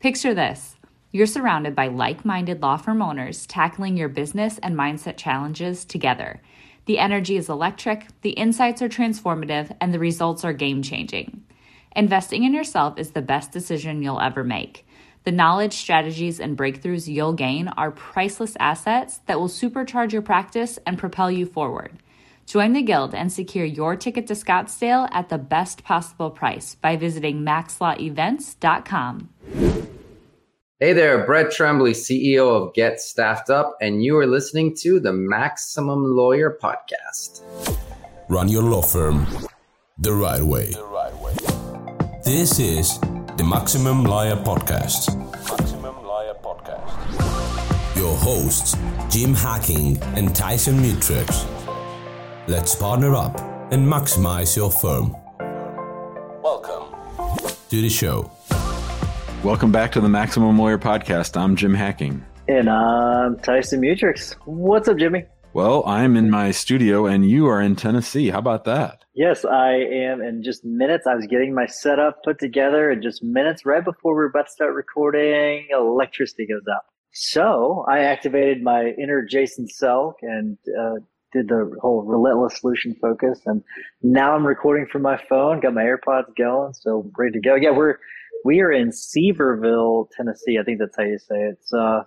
Picture this you're surrounded by like minded law firm owners tackling your business and mindset challenges together. The energy is electric, the insights are transformative, and the results are game changing. Investing in yourself is the best decision you'll ever make. The knowledge, strategies, and breakthroughs you'll gain are priceless assets that will supercharge your practice and propel you forward. Join the Guild and secure your ticket to Scottsdale at the best possible price by visiting maxlawevents.com. Hey there, Brett Trembly, CEO of Get Staffed Up, and you are listening to the Maximum Lawyer Podcast. Run your law firm the right way. The right way. This is the Maximum Lawyer Podcast. Maximum Lawyer Podcast. Your hosts, Jim Hacking and Tyson Mutrux. Let's partner up and maximize your firm. Welcome to the show. Welcome back to the Maximum Lawyer Podcast. I'm Jim Hacking. And I'm Tyson Mutrux. What's up, Jimmy? Well, I'm in my studio and you are in Tennessee. How about that? Yes, I am in just minutes. I was getting my setup put together in just minutes right before we are about to start recording. Electricity goes out. So I activated my inner Jason Selk and uh, did the whole relentless solution focus. And now I'm recording from my phone, got my AirPods going, so ready to go. Yeah, we're we are in Sevierville, Tennessee. I think that's how you say it. It's, uh,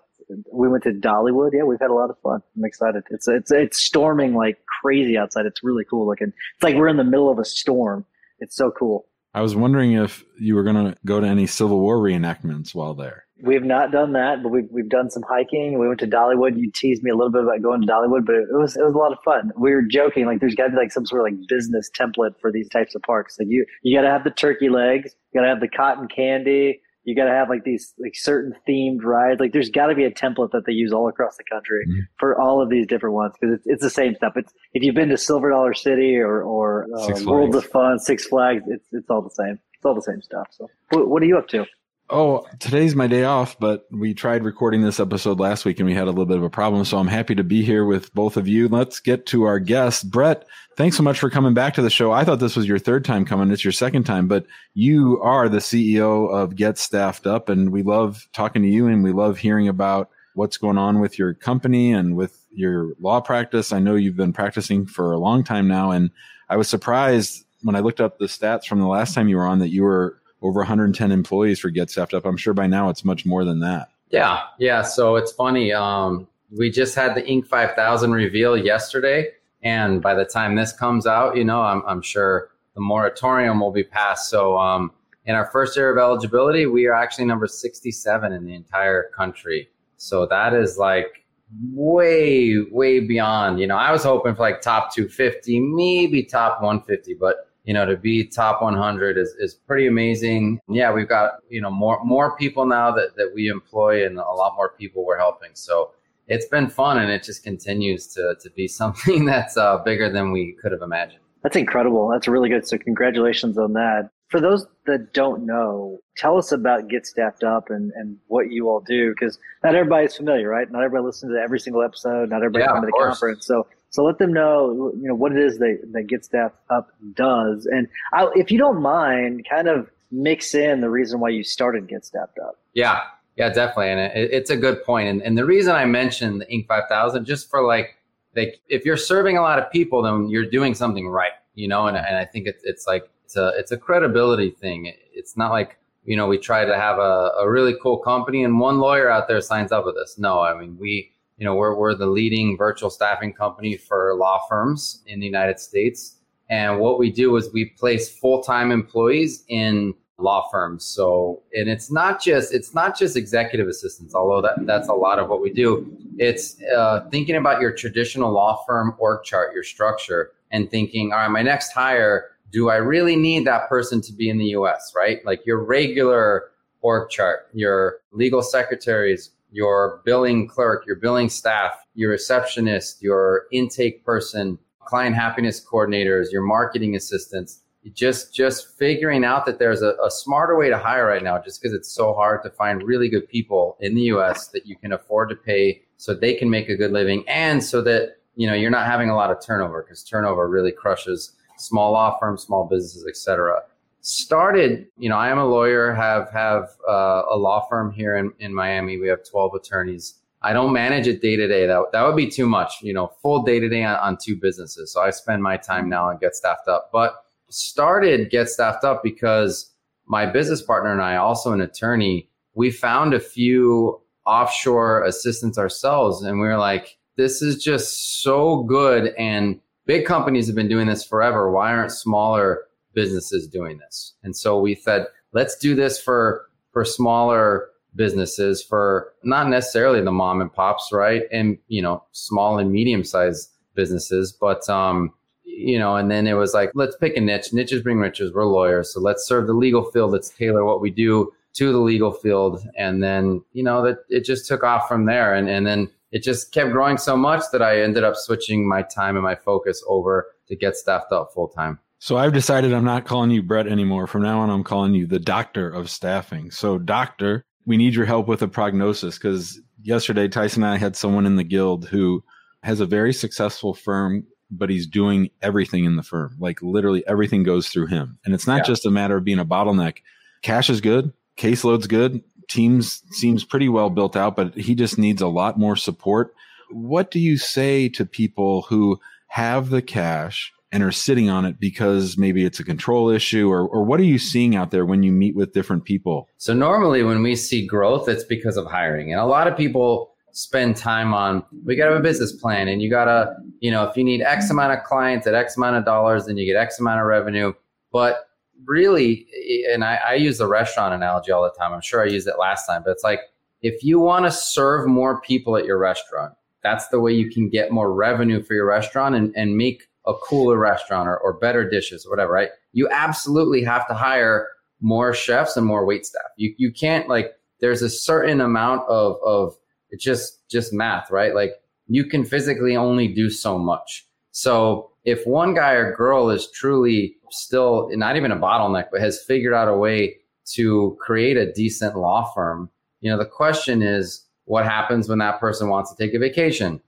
we went to Dollywood. Yeah, we've had a lot of fun. I'm excited. It's it's it's storming like crazy outside. It's really cool looking. It's like we're in the middle of a storm. It's so cool. I was wondering if you were going to go to any Civil War reenactments while there. We've not done that, but we've we've done some hiking. We went to Dollywood. You teased me a little bit about going to Dollywood, but it was it was a lot of fun. We were joking like there's got to be like some sort of like business template for these types of parks. Like you you got to have the turkey legs, you got to have the cotton candy, you got to have like these like certain themed rides. Like there's got to be a template that they use all across the country mm-hmm. for all of these different ones because it's, it's the same stuff. It's if you've been to Silver Dollar City or or uh, World of Fun, Six Flags, it's it's all the same. It's all the same stuff. So what, what are you up to? Oh, today's my day off, but we tried recording this episode last week and we had a little bit of a problem. So I'm happy to be here with both of you. Let's get to our guest. Brett, thanks so much for coming back to the show. I thought this was your third time coming. It's your second time, but you are the CEO of Get Staffed Up and we love talking to you and we love hearing about what's going on with your company and with your law practice. I know you've been practicing for a long time now and I was surprised when I looked up the stats from the last time you were on that you were over 110 employees for Get Up. I'm sure by now it's much more than that. Yeah, yeah. So it's funny. Um, we just had the Inc. 5000 reveal yesterday, and by the time this comes out, you know, I'm, I'm sure the moratorium will be passed. So um, in our first year of eligibility, we are actually number 67 in the entire country. So that is like way, way beyond. You know, I was hoping for like top 250, maybe top 150, but you know, to be top 100 is, is pretty amazing. Yeah, we've got, you know, more, more people now that, that we employ and a lot more people we're helping. So it's been fun and it just continues to, to be something that's uh, bigger than we could have imagined. That's incredible. That's really good. So congratulations on that. For those that don't know, tell us about Get Staffed Up and, and what you all do, because not everybody's familiar, right? Not everybody listens to every single episode. Not everybody yeah, comes to the course. conference. So so let them know, you know, what it is that, that Get Staffed Up does. And I, if you don't mind, kind of mix in the reason why you started Get Staffed Up. Yeah, yeah, definitely. And it, it's a good point. And, and the reason I mentioned the Inc. 5000, just for like, like if you're serving a lot of people, then you're doing something right, you know? And, and I think it's, it's like, it's a, it's a credibility thing. It's not like, you know, we try to have a, a really cool company and one lawyer out there signs up with us. No, I mean, we, you know, we're, we're the leading virtual staffing company for law firms in the United States. And what we do is we place full-time employees in law firms. So, and it's not just, it's not just executive assistants, although that, that's a lot of what we do. It's uh, thinking about your traditional law firm org chart, your structure and thinking, all right, my next hire, do I really need that person to be in the US, right? Like your regular org chart, your legal secretaries, your billing clerk, your billing staff, your receptionist, your intake person, client happiness coordinators, your marketing assistants. Just just figuring out that there's a, a smarter way to hire right now, just because it's so hard to find really good people in the U.S. that you can afford to pay so they can make a good living, and so that you know you're not having a lot of turnover because turnover really crushes small law firms, small businesses, etc started you know i am a lawyer have have uh, a law firm here in, in miami. We have 12 attorneys. I don't manage it day to day that that would be too much you know full day to day on two businesses. So i spend my time now and get staffed up. But started get staffed up because my business partner and i also an attorney we found a few offshore assistants ourselves. And we were like this is just so good. And big companies have been doing this forever. Why aren't smaller businesses doing this. And so we said, let's do this for for smaller businesses, for not necessarily the mom and pops, right? And you know, small and medium sized businesses, but um, you know, and then it was like, let's pick a niche. Niches bring riches. We're lawyers, so let's serve the legal field. Let's tailor what we do to the legal field, and then you know that it just took off from there, and and then it just kept growing so much that I ended up switching my time and my focus over to get staffed up full time. So I've decided I'm not calling you Brett anymore. From now on, I'm calling you the doctor of staffing. So, doctor, we need your help with a prognosis because yesterday Tyson and I had someone in the guild who has a very successful firm, but he's doing everything in the firm. Like literally everything goes through him. And it's not yeah. just a matter of being a bottleneck. Cash is good, caseload's good, teams seems pretty well built out, but he just needs a lot more support. What do you say to people who have the cash? And are sitting on it because maybe it's a control issue or, or what are you seeing out there when you meet with different people? So normally when we see growth, it's because of hiring. And a lot of people spend time on, we got to have a business plan and you got to, you know, if you need X amount of clients at X amount of dollars, then you get X amount of revenue. But really, and I, I use the restaurant analogy all the time. I'm sure I used it last time, but it's like, if you want to serve more people at your restaurant, that's the way you can get more revenue for your restaurant and, and make a cooler restaurant or, or better dishes or whatever, right? You absolutely have to hire more chefs and more wait staff. You you can't like there's a certain amount of of it's just just math, right? Like you can physically only do so much. So if one guy or girl is truly still not even a bottleneck, but has figured out a way to create a decent law firm, you know, the question is what happens when that person wants to take a vacation?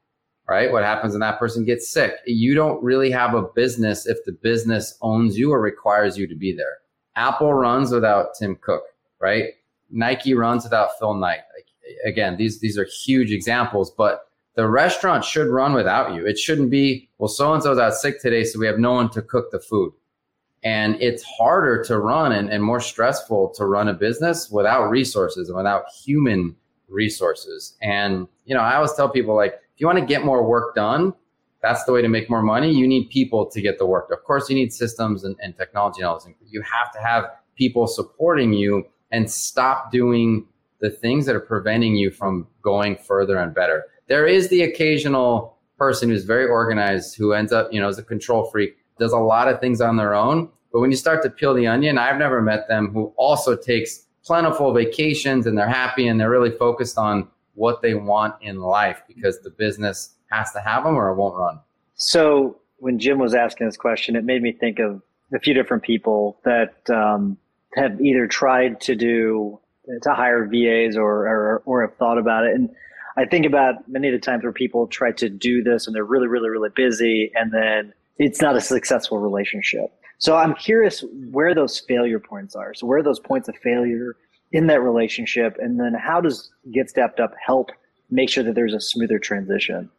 Right? What happens when that person gets sick? You don't really have a business if the business owns you or requires you to be there. Apple runs without Tim Cook, right? Nike runs without Phil Knight. Again, these these are huge examples, but the restaurant should run without you. It shouldn't be, well, so and so's out sick today, so we have no one to cook the food. And it's harder to run and, and more stressful to run a business without resources and without human resources. And, you know, I always tell people like, you want to get more work done, that's the way to make more money. You need people to get the work. Of course, you need systems and, and technology and all those. You have to have people supporting you and stop doing the things that are preventing you from going further and better. There is the occasional person who's very organized who ends up, you know, as a control freak, does a lot of things on their own. But when you start to peel the onion, I've never met them who also takes plentiful vacations and they're happy and they're really focused on what they want in life because the business has to have them or it won't run. So when Jim was asking this question, it made me think of a few different people that um, have either tried to do to hire VAs or, or or have thought about it. And I think about many of the times where people try to do this and they're really, really, really busy, and then it's not a successful relationship. So I'm curious where those failure points are. So where are those points of failure in that relationship? And then how does Get Staffed Up help make sure that there's a smoother transition?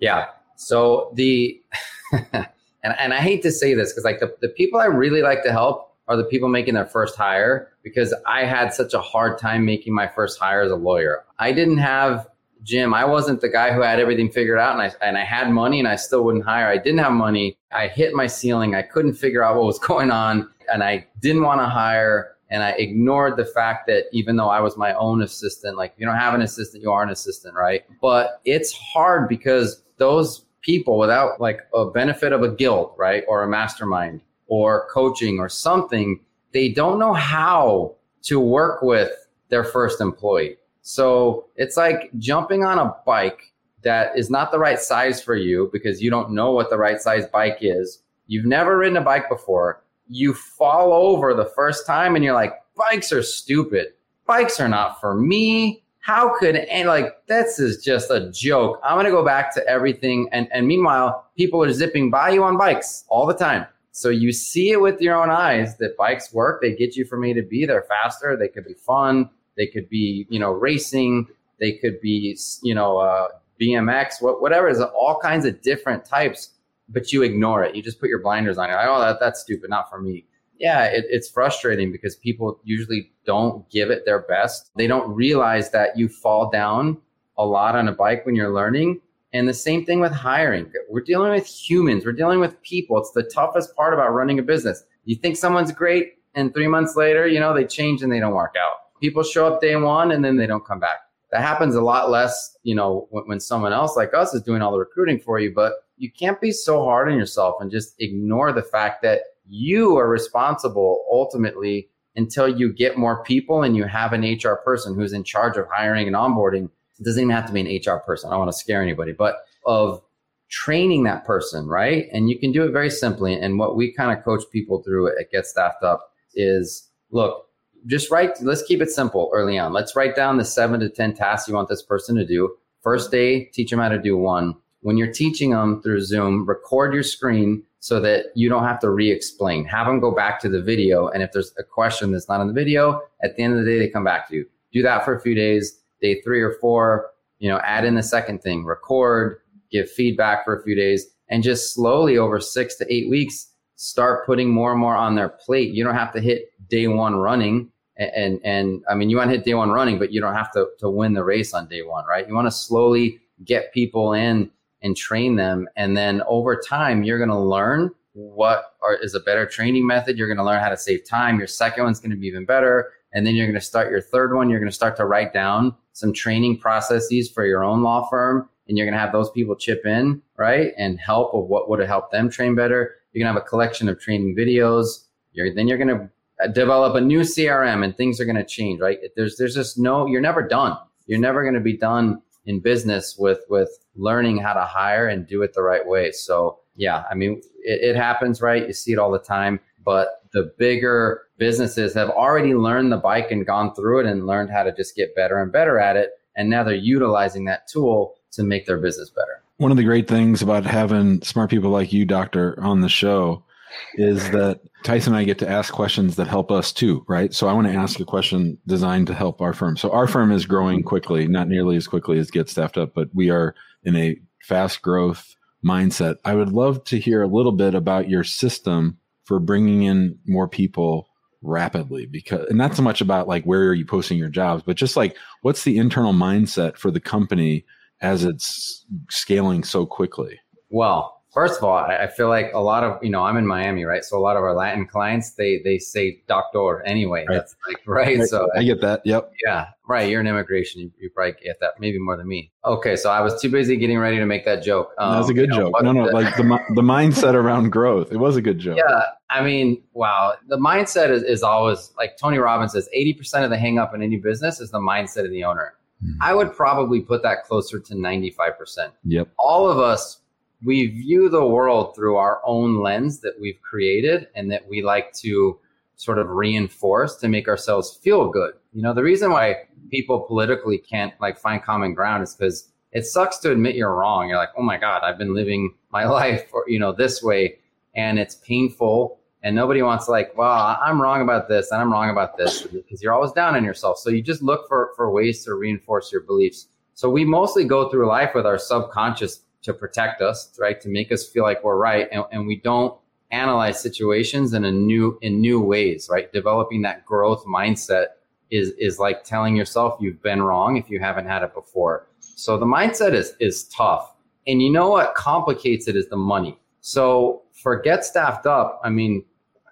Yeah. So the, and, and I hate to say this because like the, the people I really like to help are the people making their first hire because I had such a hard time making my first hire as a lawyer. I didn't have Jim, I wasn't the guy who had everything figured out and I, and I had money and I still wouldn't hire. I didn't have money. I hit my ceiling. I couldn't figure out what was going on and I didn't want to hire and I ignored the fact that even though I was my own assistant, like you don't have an assistant, you are an assistant, right? But it's hard because those people without like a benefit of a guild, right? Or a mastermind or coaching or something, they don't know how to work with their first employee. So it's like jumping on a bike that is not the right size for you because you don't know what the right size bike is. You've never ridden a bike before. You fall over the first time and you're like, bikes are stupid. Bikes are not for me. How could and like this is just a joke. I'm gonna go back to everything and and meanwhile people are zipping by you on bikes all the time. So you see it with your own eyes that bikes work. They get you from A to B. They're faster. They could be fun. They could be, you know, racing. They could be, you know, uh, BMX, what, whatever. Is all kinds of different types, but you ignore it. You just put your blinders on. You're like, oh, that, that's stupid. Not for me. Yeah, it, it's frustrating because people usually don't give it their best. They don't realize that you fall down a lot on a bike when you're learning and the same thing with hiring. We're dealing with humans, we're dealing with people. It's the toughest part about running a business. You think someone's great, and three months later, you know, they change and they don't work out. People show up day one and then they don't come back. That happens a lot less, you know, when, when someone else like us is doing all the recruiting for you. But you can't be so hard on yourself and just ignore the fact that you are responsible ultimately until you get more people and you have an HR person who's in charge of hiring and onboarding it doesn't even have to be an HR person. I don't want to scare anybody, but of training that person, right? And you can do it very simply. And what we kind of coach people through at Get Staffed Up is look, just write, let's keep it simple early on. Let's write down the seven to 10 tasks you want this person to do. First day, teach them how to do one. When you're teaching them through Zoom, record your screen so that you don't have to re explain. Have them go back to the video. And if there's a question that's not in the video, at the end of the day, they come back to you. Do that for a few days day three or four, you know, add in the second thing, record, give feedback for a few days, and just slowly over six to eight weeks, start putting more and more on their plate. You don't have to hit day one running. And, and, and I mean, you want to hit day one running, but you don't have to, to win the race on day one, right? You want to slowly get people in and train them. And then over time, you're going to learn what are, is a better training method. You're going to learn how to save time. Your second one's going to be even better. And then you're going to start your third one. You're going to start to write down some training processes for your own law firm and you're going to have those people chip in, right? And help of what would have helped them train better. You're going to have a collection of training videos. You're, then you're going to uh, develop a new CRM and things are going to change, right? There's, there's just no, you're never done. You're never going to be done in business with, with learning how to hire and do it the right way. So yeah, I mean, it, it happens, right? You see it all the time, but the bigger businesses have already learned the bike and gone through it and learned how to just get better and better at it. And now they're utilizing that tool to make their business better. One of the great things about having smart people like you, Doctor, on the show is that Tyson and I get to ask questions that help us too, right? So I want to ask a question designed to help our firm. So our firm is growing quickly, not nearly as quickly as Get Staffed Up, but we are in a fast growth mindset. I would love to hear a little bit about your system for bringing in more people rapidly because and not so much about like where are you posting your jobs but just like what's the internal mindset for the company as it's scaling so quickly well First of all, I feel like a lot of you know I'm in Miami, right? So a lot of our Latin clients they they say doctor anyway. Right. That's like right. So I get that. Yep. Yeah. Right. You're in immigration. You, you, probably get that maybe more than me. Okay. So I was too busy getting ready to make that joke. Um, that was a good joke. Know, no, no, like the the mindset around growth. It was a good joke. Yeah. I mean, wow. The mindset is, is always like Tony Robbins says. Eighty percent of the hang up in any business is the mindset of the owner. Hmm. I would probably put that closer to 95%. Yep. All of us we view the world through our own lens that we've created and that we like to sort of reinforce to make ourselves feel good. You know, the reason why people politically can't like find common ground is because it sucks to admit you're wrong. You're like, oh my God, I've been living my life, or, you know, this way, and it's painful. And nobody wants to like, well, I'm wrong about this and I'm wrong about this because you're always down on yourself. So you just look for for ways to reinforce your beliefs. So we mostly go through life with our subconscious to protect us, right? To make us feel like we're right. And, and we don't analyze situations in a new, in new ways, right? Developing that growth mindset is, is like telling yourself you've been wrong if you haven't had it before. So the mindset is, is tough. And you know what complicates it is the money. So for get staffed up, I mean,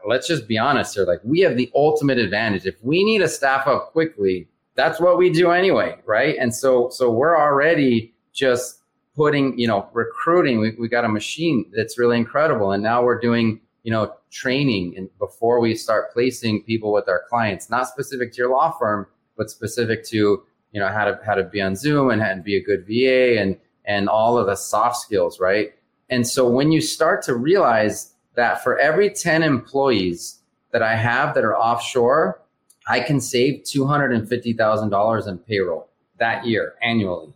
let's just be honest here. Like we have the ultimate advantage. If we need to staff up quickly, that's what we do anyway, right? And so so we're already just putting, you know, recruiting. We, we got a machine that's really incredible. And now we're doing, you know, training and before we start placing people with our clients, not specific to your law firm, but specific to you know how to how to be on Zoom and, how to be a good VA and and all of the soft skills, right? And so when you start to realize that for every 10 employees that I have that are offshore, I can save $250,000 in payroll that year annually,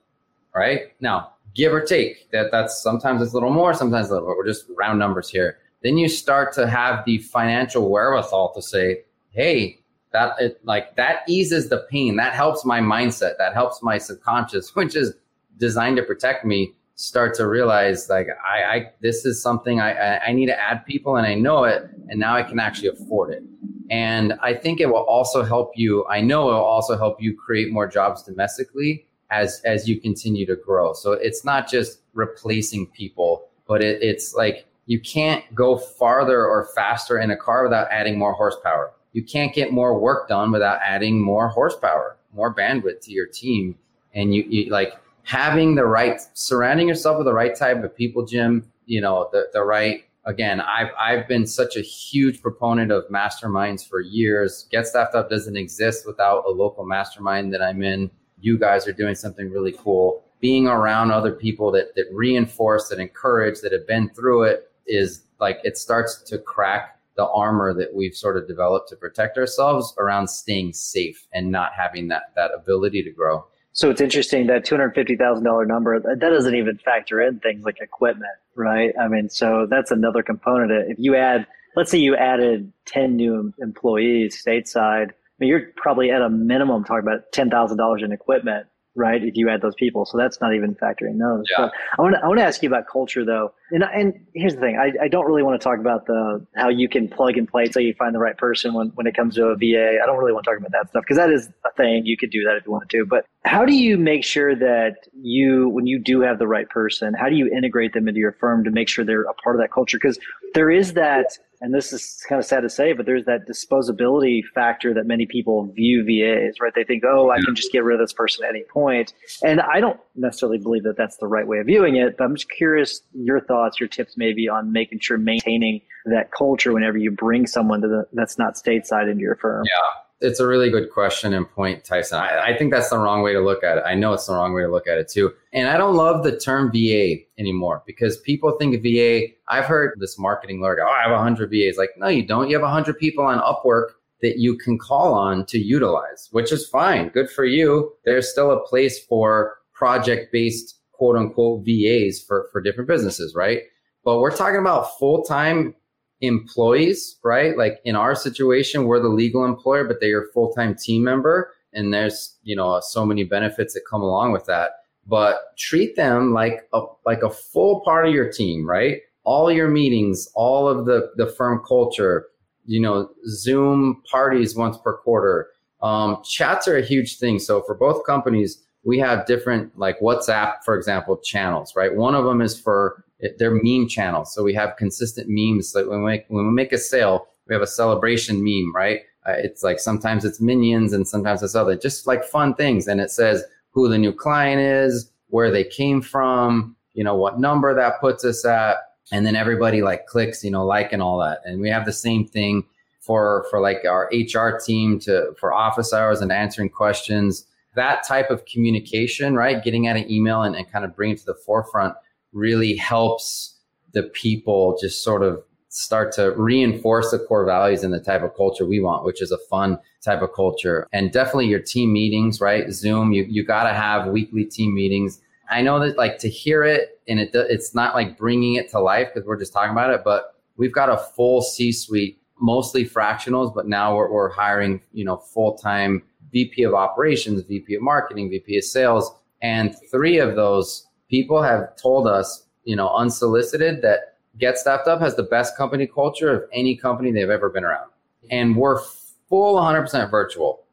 right? Now, give or take that that's sometimes it's a little more, sometimes a little, more we're just round numbers here. Then you start to have the financial wherewithal to say, Hey, that it, like that eases the pain. That helps my mindset. That helps my subconscious, which is designed to protect me start to realize like I, I this is something I, I need to add people and I know it and now I can actually afford it. And I think it will also help you. I know it will also help you create more jobs domestically as as you continue to grow. So it's not just replacing people, but it, it's like you can't go farther or faster in a car without adding more horsepower. You can't get more work done without adding more horsepower, more bandwidth to your team. And you, you like having the right surrounding yourself with the right type of people jim you know the, the right again i've i've been such a huge proponent of masterminds for years get staffed up doesn't exist without a local mastermind that i'm in you guys are doing something really cool being around other people that that reinforce that encourage that have been through it is like it starts to crack the armor that we've sort of developed to protect ourselves around staying safe and not having that that ability to grow so it's interesting that two hundred fifty thousand dollar number that doesn't even factor in things like equipment, right? I mean, so that's another component. If you add, let's say you added ten new employees stateside, mean, you're probably at a minimum talking about ten thousand dollars in equipment right? If you add those people, so that's not even factoring those. Yeah. But I want to I want to ask you about culture though, and and here's the thing: I, I don't really want to talk about the how you can plug and play so you find the right person when when it comes to a VA. I don't really want to talk about that stuff because that is a thing. You could do that if you wanted to, but how do you make sure that you when you do have the right person, how do you integrate them into your firm to make sure they're a part of that culture? Because there is that and this is kind of sad to say, but there's that disposability factor that many people view VAs, right? They think, oh, I can just get rid of this person at any point. And I don't necessarily believe that that's the right way of viewing it, but I'm just curious your thoughts, your tips maybe on making sure maintaining that culture whenever you bring someone to the, that's not stateside into your firm. Yeah it's a really good question and point, Tyson. I, I, think that's the wrong way to look at it. I know it's the wrong way to look at it too. And I don't love the term VA anymore because people think VA. I've heard this marketing lawyer go, "Oh, I have 100 VAs." Like, no, you don't. You have 100 people on Upwork that you can call on to utilize, which is fine. Good for you. There's still a place for project-based quote unquote VAs for for different businesses, right? But we're talking about full time employees, right? Like in our situation, we're the legal employer, but they're your full time team member. And there's, you know, so many benefits that come along with that. But treat them like a like a full part of your team, right? All your meetings, all of the the firm culture, you know, Zoom parties once per quarter. Um, chats are a huge thing. So for both companies, we have different like WhatsApp, for example, channels, right? One of them is for they're meme channels. So we have consistent memes. Like when we make, when we make a sale, we have a celebration meme, right? Uh, it's like sometimes it's minions and sometimes it's other, just like fun things. And it says who the new client is, where they came from, you know, what number that puts us at. And then everybody like clicks, you know, like and all that. And we have the same thing for, for like our HR team to, for office hours and answering questions. That type of communication, right? Getting out an email and, and kind of bringing it to the forefront really helps the people just sort of start to reinforce the core values and the type of culture we want, which is a fun type of culture. And definitely your team meetings, right? Zoom, you, you got to have weekly team meetings. I know that like to hear it and it, it's not like bringing it to life because we're just talking about it, but we've got a full C suite, mostly fractionals, but now we're, we're hiring, you know, full time VP of operations, VP of marketing, VP of sales. And three of those people have told us, you know, unsolicited that Get Staffed Up has the best company culture of any company they've ever been around. And we're full 100% virtual.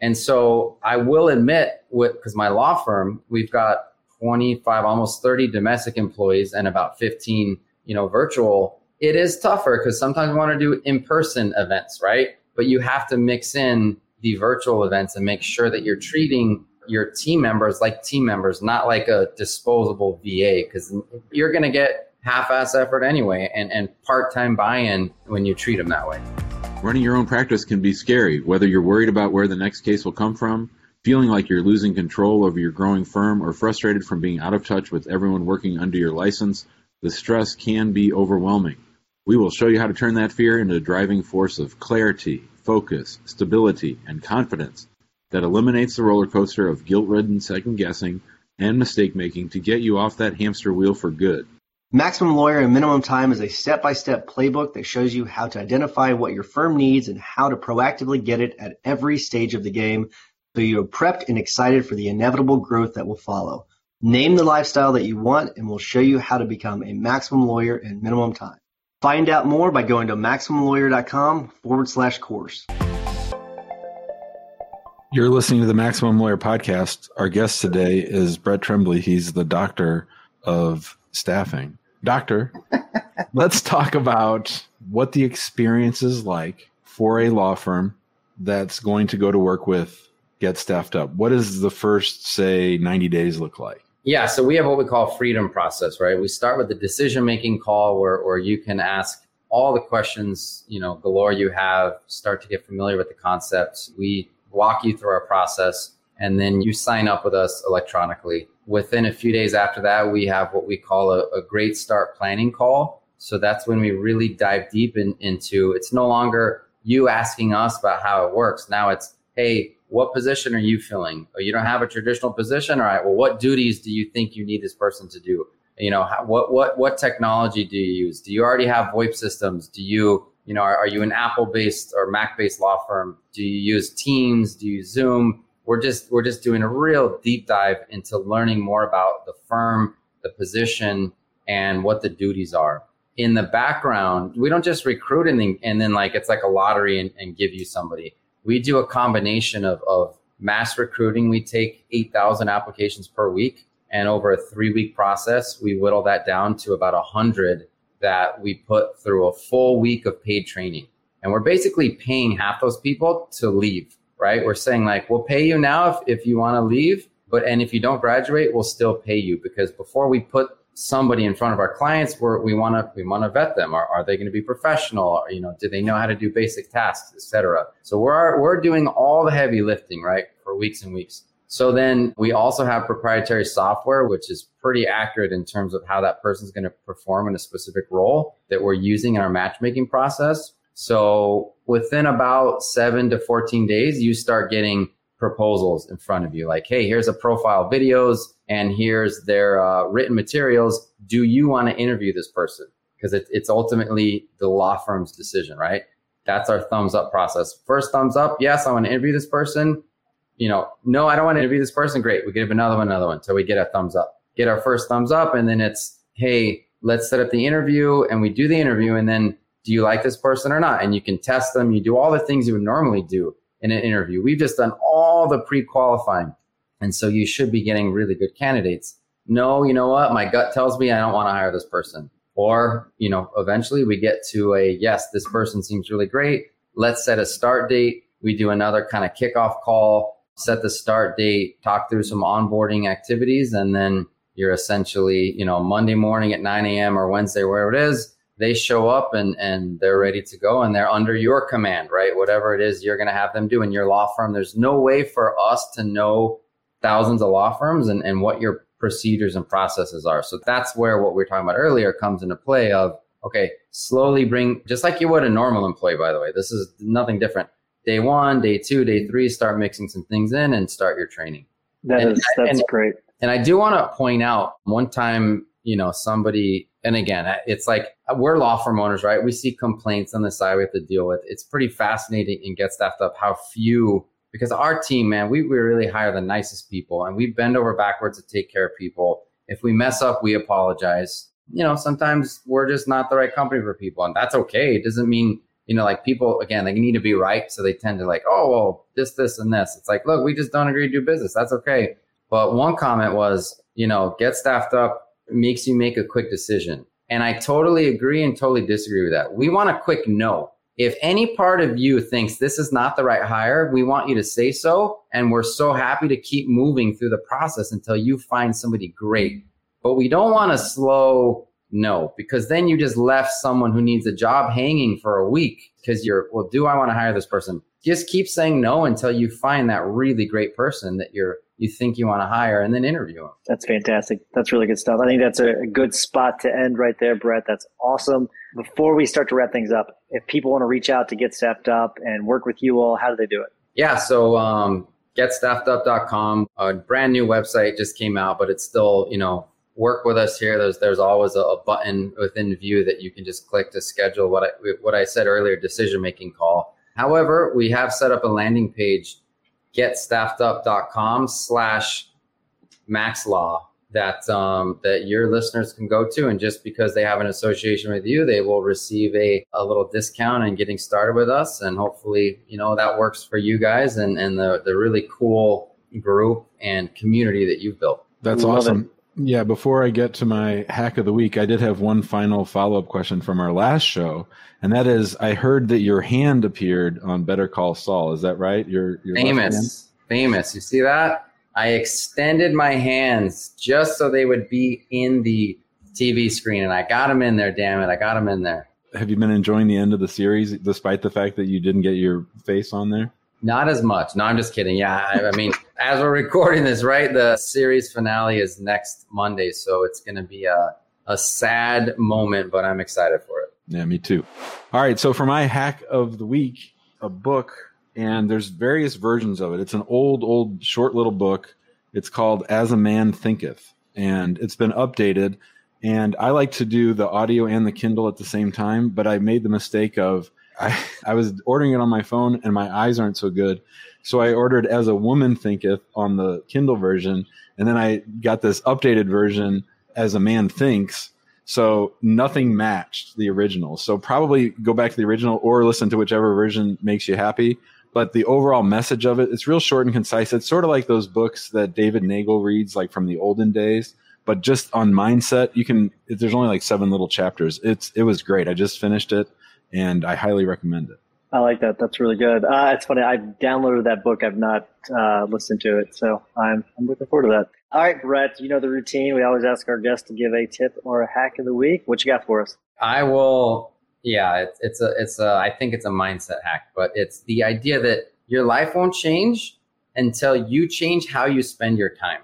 And so I will admit, because my law firm, we've got 25, almost 30 domestic employees and about 15, you know, virtual. It is tougher because sometimes we want to do in-person events, right? But you have to mix in the virtual events and make sure that you're treating your team members like team members, not like a disposable VA, because you're going to get half-ass effort anyway and, and part-time buy-in when you treat them that way. Running your own practice can be scary, whether you're worried about where the next case will come from Feeling like you're losing control over your growing firm or frustrated from being out of touch with everyone working under your license, the stress can be overwhelming. We will show you how to turn that fear into a driving force of clarity, focus, stability, and confidence that eliminates the roller coaster of guilt ridden second guessing and mistake making to get you off that hamster wheel for good. Maximum Lawyer in Minimum Time is a step by step playbook that shows you how to identify what your firm needs and how to proactively get it at every stage of the game so you are prepped and excited for the inevitable growth that will follow. Name the lifestyle that you want and we'll show you how to become a maximum lawyer in minimum time. Find out more by going to MaximumLawyer.com forward slash course. You're listening to the Maximum Lawyer podcast. Our guest today is Brett Trembly. He's the doctor of staffing. Doctor, let's talk about what the experience is like for a law firm that's going to go to work with Get Staffed Up. What does the first, say, 90 days look like? Yeah, so we have what we call freedom process, right? We start with the decision making call where, where you can ask all the questions, you know, galore you have, start to get familiar with the concepts. We walk you through our process and then you sign up with us electronically. Within a few days after that, we have what we call a, a great start planning call. So that's when we really dive deep in, into it's no longer you asking us about how it works. Now it's, hey, what position are you filling? Oh, you don't have a traditional position. All right. Well, what duties do you think you need this person to do? You know, how, what what what technology do you use? Do you already have VoIP systems? Do you you know are, are you an Apple based or Mac based law firm? Do you use Teams? Do you Zoom? We're just we're just doing a real deep dive into learning more about the firm, the position, and what the duties are. In the background, we don't just recruit and then, and then like it's like a lottery and, and give you somebody we do a combination of, of mass recruiting. We take 8,000 applications per week. And over a three week process, we whittle that down to about 100 that we put through a full week of paid training. And we're basically paying half those people to leave, right? We're saying, like, we'll pay you now if, if you want to leave, but and if you don't graduate, we'll still pay you because before we put somebody in front of our clients where we want to we want to vet them are, are they going to be professional or, you know do they know how to do basic tasks etc so we're we're doing all the heavy lifting right for weeks and weeks so then we also have proprietary software which is pretty accurate in terms of how that person's going to perform in a specific role that we're using in our matchmaking process so within about 7 to 14 days you start getting proposals in front of you like hey here's a profile videos and here's their uh, written materials. Do you want to interview this person? Because it, it's ultimately the law firm's decision, right? That's our thumbs up process. First thumbs up, yes, I want to interview this person. You know, no, I don't want to interview this person. Great, we give another one, another one, so we get a thumbs up. Get our first thumbs up, and then it's, hey, let's set up the interview, and we do the interview, and then do you like this person or not? And you can test them. You do all the things you would normally do in an interview. We've just done all the pre-qualifying. And so you should be getting really good candidates. No, you know what? My gut tells me I don't want to hire this person. Or, you know, eventually we get to a yes, this person seems really great. Let's set a start date. We do another kind of kickoff call, set the start date, talk through some onboarding activities, and then you're essentially, you know, Monday morning at 9 a.m. or Wednesday, wherever it is, they show up and, and they're ready to go and they're under your command, right? Whatever it is you're going to have them do in your law firm. There's no way for us to know thousands of law firms and, and what your procedures and processes are. So that's where what we were talking about earlier comes into play of, okay, slowly bring, just like you would a normal employee, by the way, this is nothing different. Day one, day two, day mm-hmm. three, start mixing some things in and start your training. That and, is, that's and, great. And I do want to point out one time, you know, somebody, and again, it's like we're law firm owners, right? We see complaints on the side we have to deal with. It's pretty fascinating and get staffed up how few because our team, man, we, we really hire the nicest people and we bend over backwards to take care of people. If we mess up, we apologize. You know, sometimes we're just not the right company for people, and that's okay. It doesn't mean, you know, like people, again, they need to be right. So they tend to like, oh, well, this, this, and this. It's like, look, we just don't agree to do business. That's okay. But one comment was, you know, get staffed up makes you make a quick decision. And I totally agree and totally disagree with that. We want a quick no. If any part of you thinks this is not the right hire, we want you to say so. And we're so happy to keep moving through the process until you find somebody great. But we don't want to slow no, because then you just left someone who needs a job hanging for a week because you're, well, do I want to hire this person? just keep saying no until you find that really great person that you're you think you want to hire and then interview them. That's fantastic. That's really good stuff. I think that's a good spot to end right there, Brett. That's awesome. Before we start to wrap things up, if people want to reach out to get staffed up and work with you all, how do they do it? Yeah, so um, getstaffedup.com, a brand new website just came out, but it's still, you know, work with us here. There's there's always a, a button within View that you can just click to schedule what I what I said earlier, decision making call. However, we have set up a landing page getstaffedup.com slash maxlaw that um, that your listeners can go to and just because they have an association with you they will receive a, a little discount and getting started with us and hopefully you know that works for you guys and, and the, the really cool group and community that you've built that's Love awesome it. Yeah, before I get to my hack of the week, I did have one final follow up question from our last show, and that is, I heard that your hand appeared on Better Call Saul. Is that right? Your, your famous, famous. You see that? I extended my hands just so they would be in the TV screen, and I got them in there. Damn it, I got them in there. Have you been enjoying the end of the series, despite the fact that you didn't get your face on there? Not as much. No, I'm just kidding. Yeah, I, I mean, as we're recording this, right, the series finale is next Monday, so it's going to be a a sad moment, but I'm excited for it. Yeah, me too. All right, so for my hack of the week, a book, and there's various versions of it. It's an old, old, short little book. It's called As a Man Thinketh, and it's been updated. And I like to do the audio and the Kindle at the same time, but I made the mistake of I, I was ordering it on my phone and my eyes aren't so good. So I ordered As a Woman Thinketh on the Kindle version. And then I got this updated version As a Man Thinks. So nothing matched the original. So probably go back to the original or listen to whichever version makes you happy. But the overall message of it, it's real short and concise. It's sort of like those books that David Nagel reads, like from the olden days. But just on mindset, you can. There's only like seven little chapters. It's it was great. I just finished it and I highly recommend it. I like that. That's really good. Uh, it's funny. I've downloaded that book. I've not uh, listened to it, so I'm I'm looking forward to that. All right, Brett. You know the routine. We always ask our guests to give a tip or a hack of the week. What you got for us? I will. Yeah, it's it's a it's a. I think it's a mindset hack, but it's the idea that your life won't change until you change how you spend your time.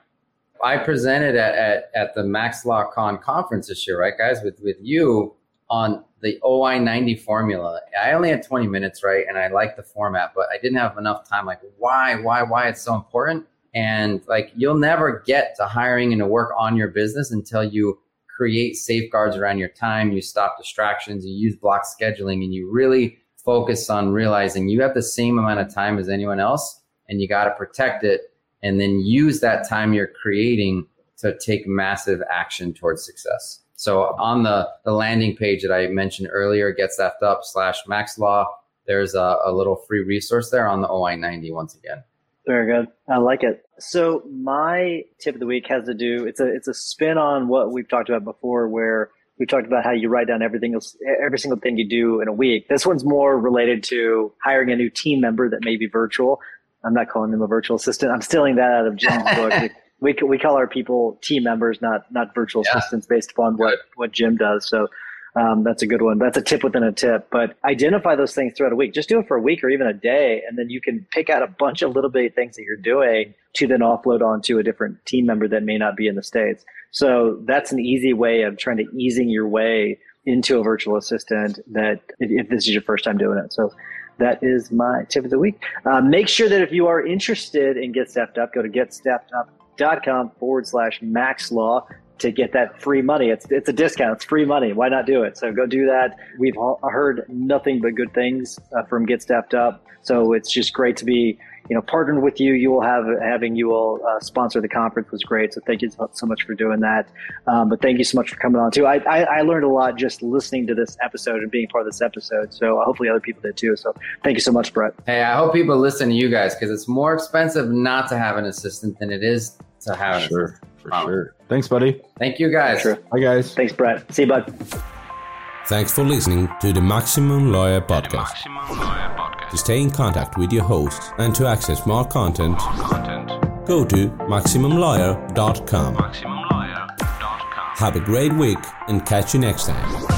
I presented at at, at the MaxLawCon conference this year, right, guys, with with you on the OI 90 formula. I only had 20 minutes, right? And I liked the format, but I didn't have enough time. Like, why, why, why it's so important? And like, you'll never get to hiring and to work on your business until you create safeguards around your time, you stop distractions, you use block scheduling, and you really focus on realizing you have the same amount of time as anyone else and you got to protect it and then use that time you're creating to take massive action towards success. So on the, the landing page that I mentioned earlier, get staffed up slash max law, there's a, a little free resource there on the OI90 once again. Very good. I like it. So my tip of the week has to do it's a it's a spin on what we've talked about before where we talked about how you write down everything else, every single thing you do in a week. This one's more related to hiring a new team member that may be virtual. I'm not calling them a virtual assistant. I'm stealing that out of Jim's book we we call our people team members, not not virtual yeah. assistants, based upon what what Jim does. So um, that's a good one. That's a tip within a tip. But identify those things throughout a week. Just do it for a week or even a day, and then you can pick out a bunch of little bitty things that you're doing to then offload onto a different team member that may not be in the states. So that's an easy way of trying to easing your way into a virtual assistant. That if, this is your first time doing it, so that is my tip of the week. Uh, make sure that if you are interested in Get Staffed Up, go to getstaffedup.com dot com forward slash max law to get that free money. It's it's a discount. It's free money. Why not do it? So go do that. We've heard nothing but good things uh, from Get Staffed Up. So it's just great to be you know partnered with you. You will have having you all uh, sponsor the conference was great. So thank you so much for doing that. Um, but thank you so much for coming on too. I, I, I learned a lot just listening to this episode and being part of this episode. So hopefully other people did too. So thank you so much, Brett. Hey, I hope people listen to you guys because it's more expensive not to have an assistant than it is to have. Sure, for um, sure. Thanks, buddy. Thank you, guys. Sure. Bye, guys. Thanks, Brett. See you, bud. Thanks for listening to the Maximum Lawyer Podcast. Maximum Lawyer Podcast. To stay in contact with your host and to access more content, more content. go to MaximumLawyer.com. MaximumLawyer.com. Have a great week and catch you next time.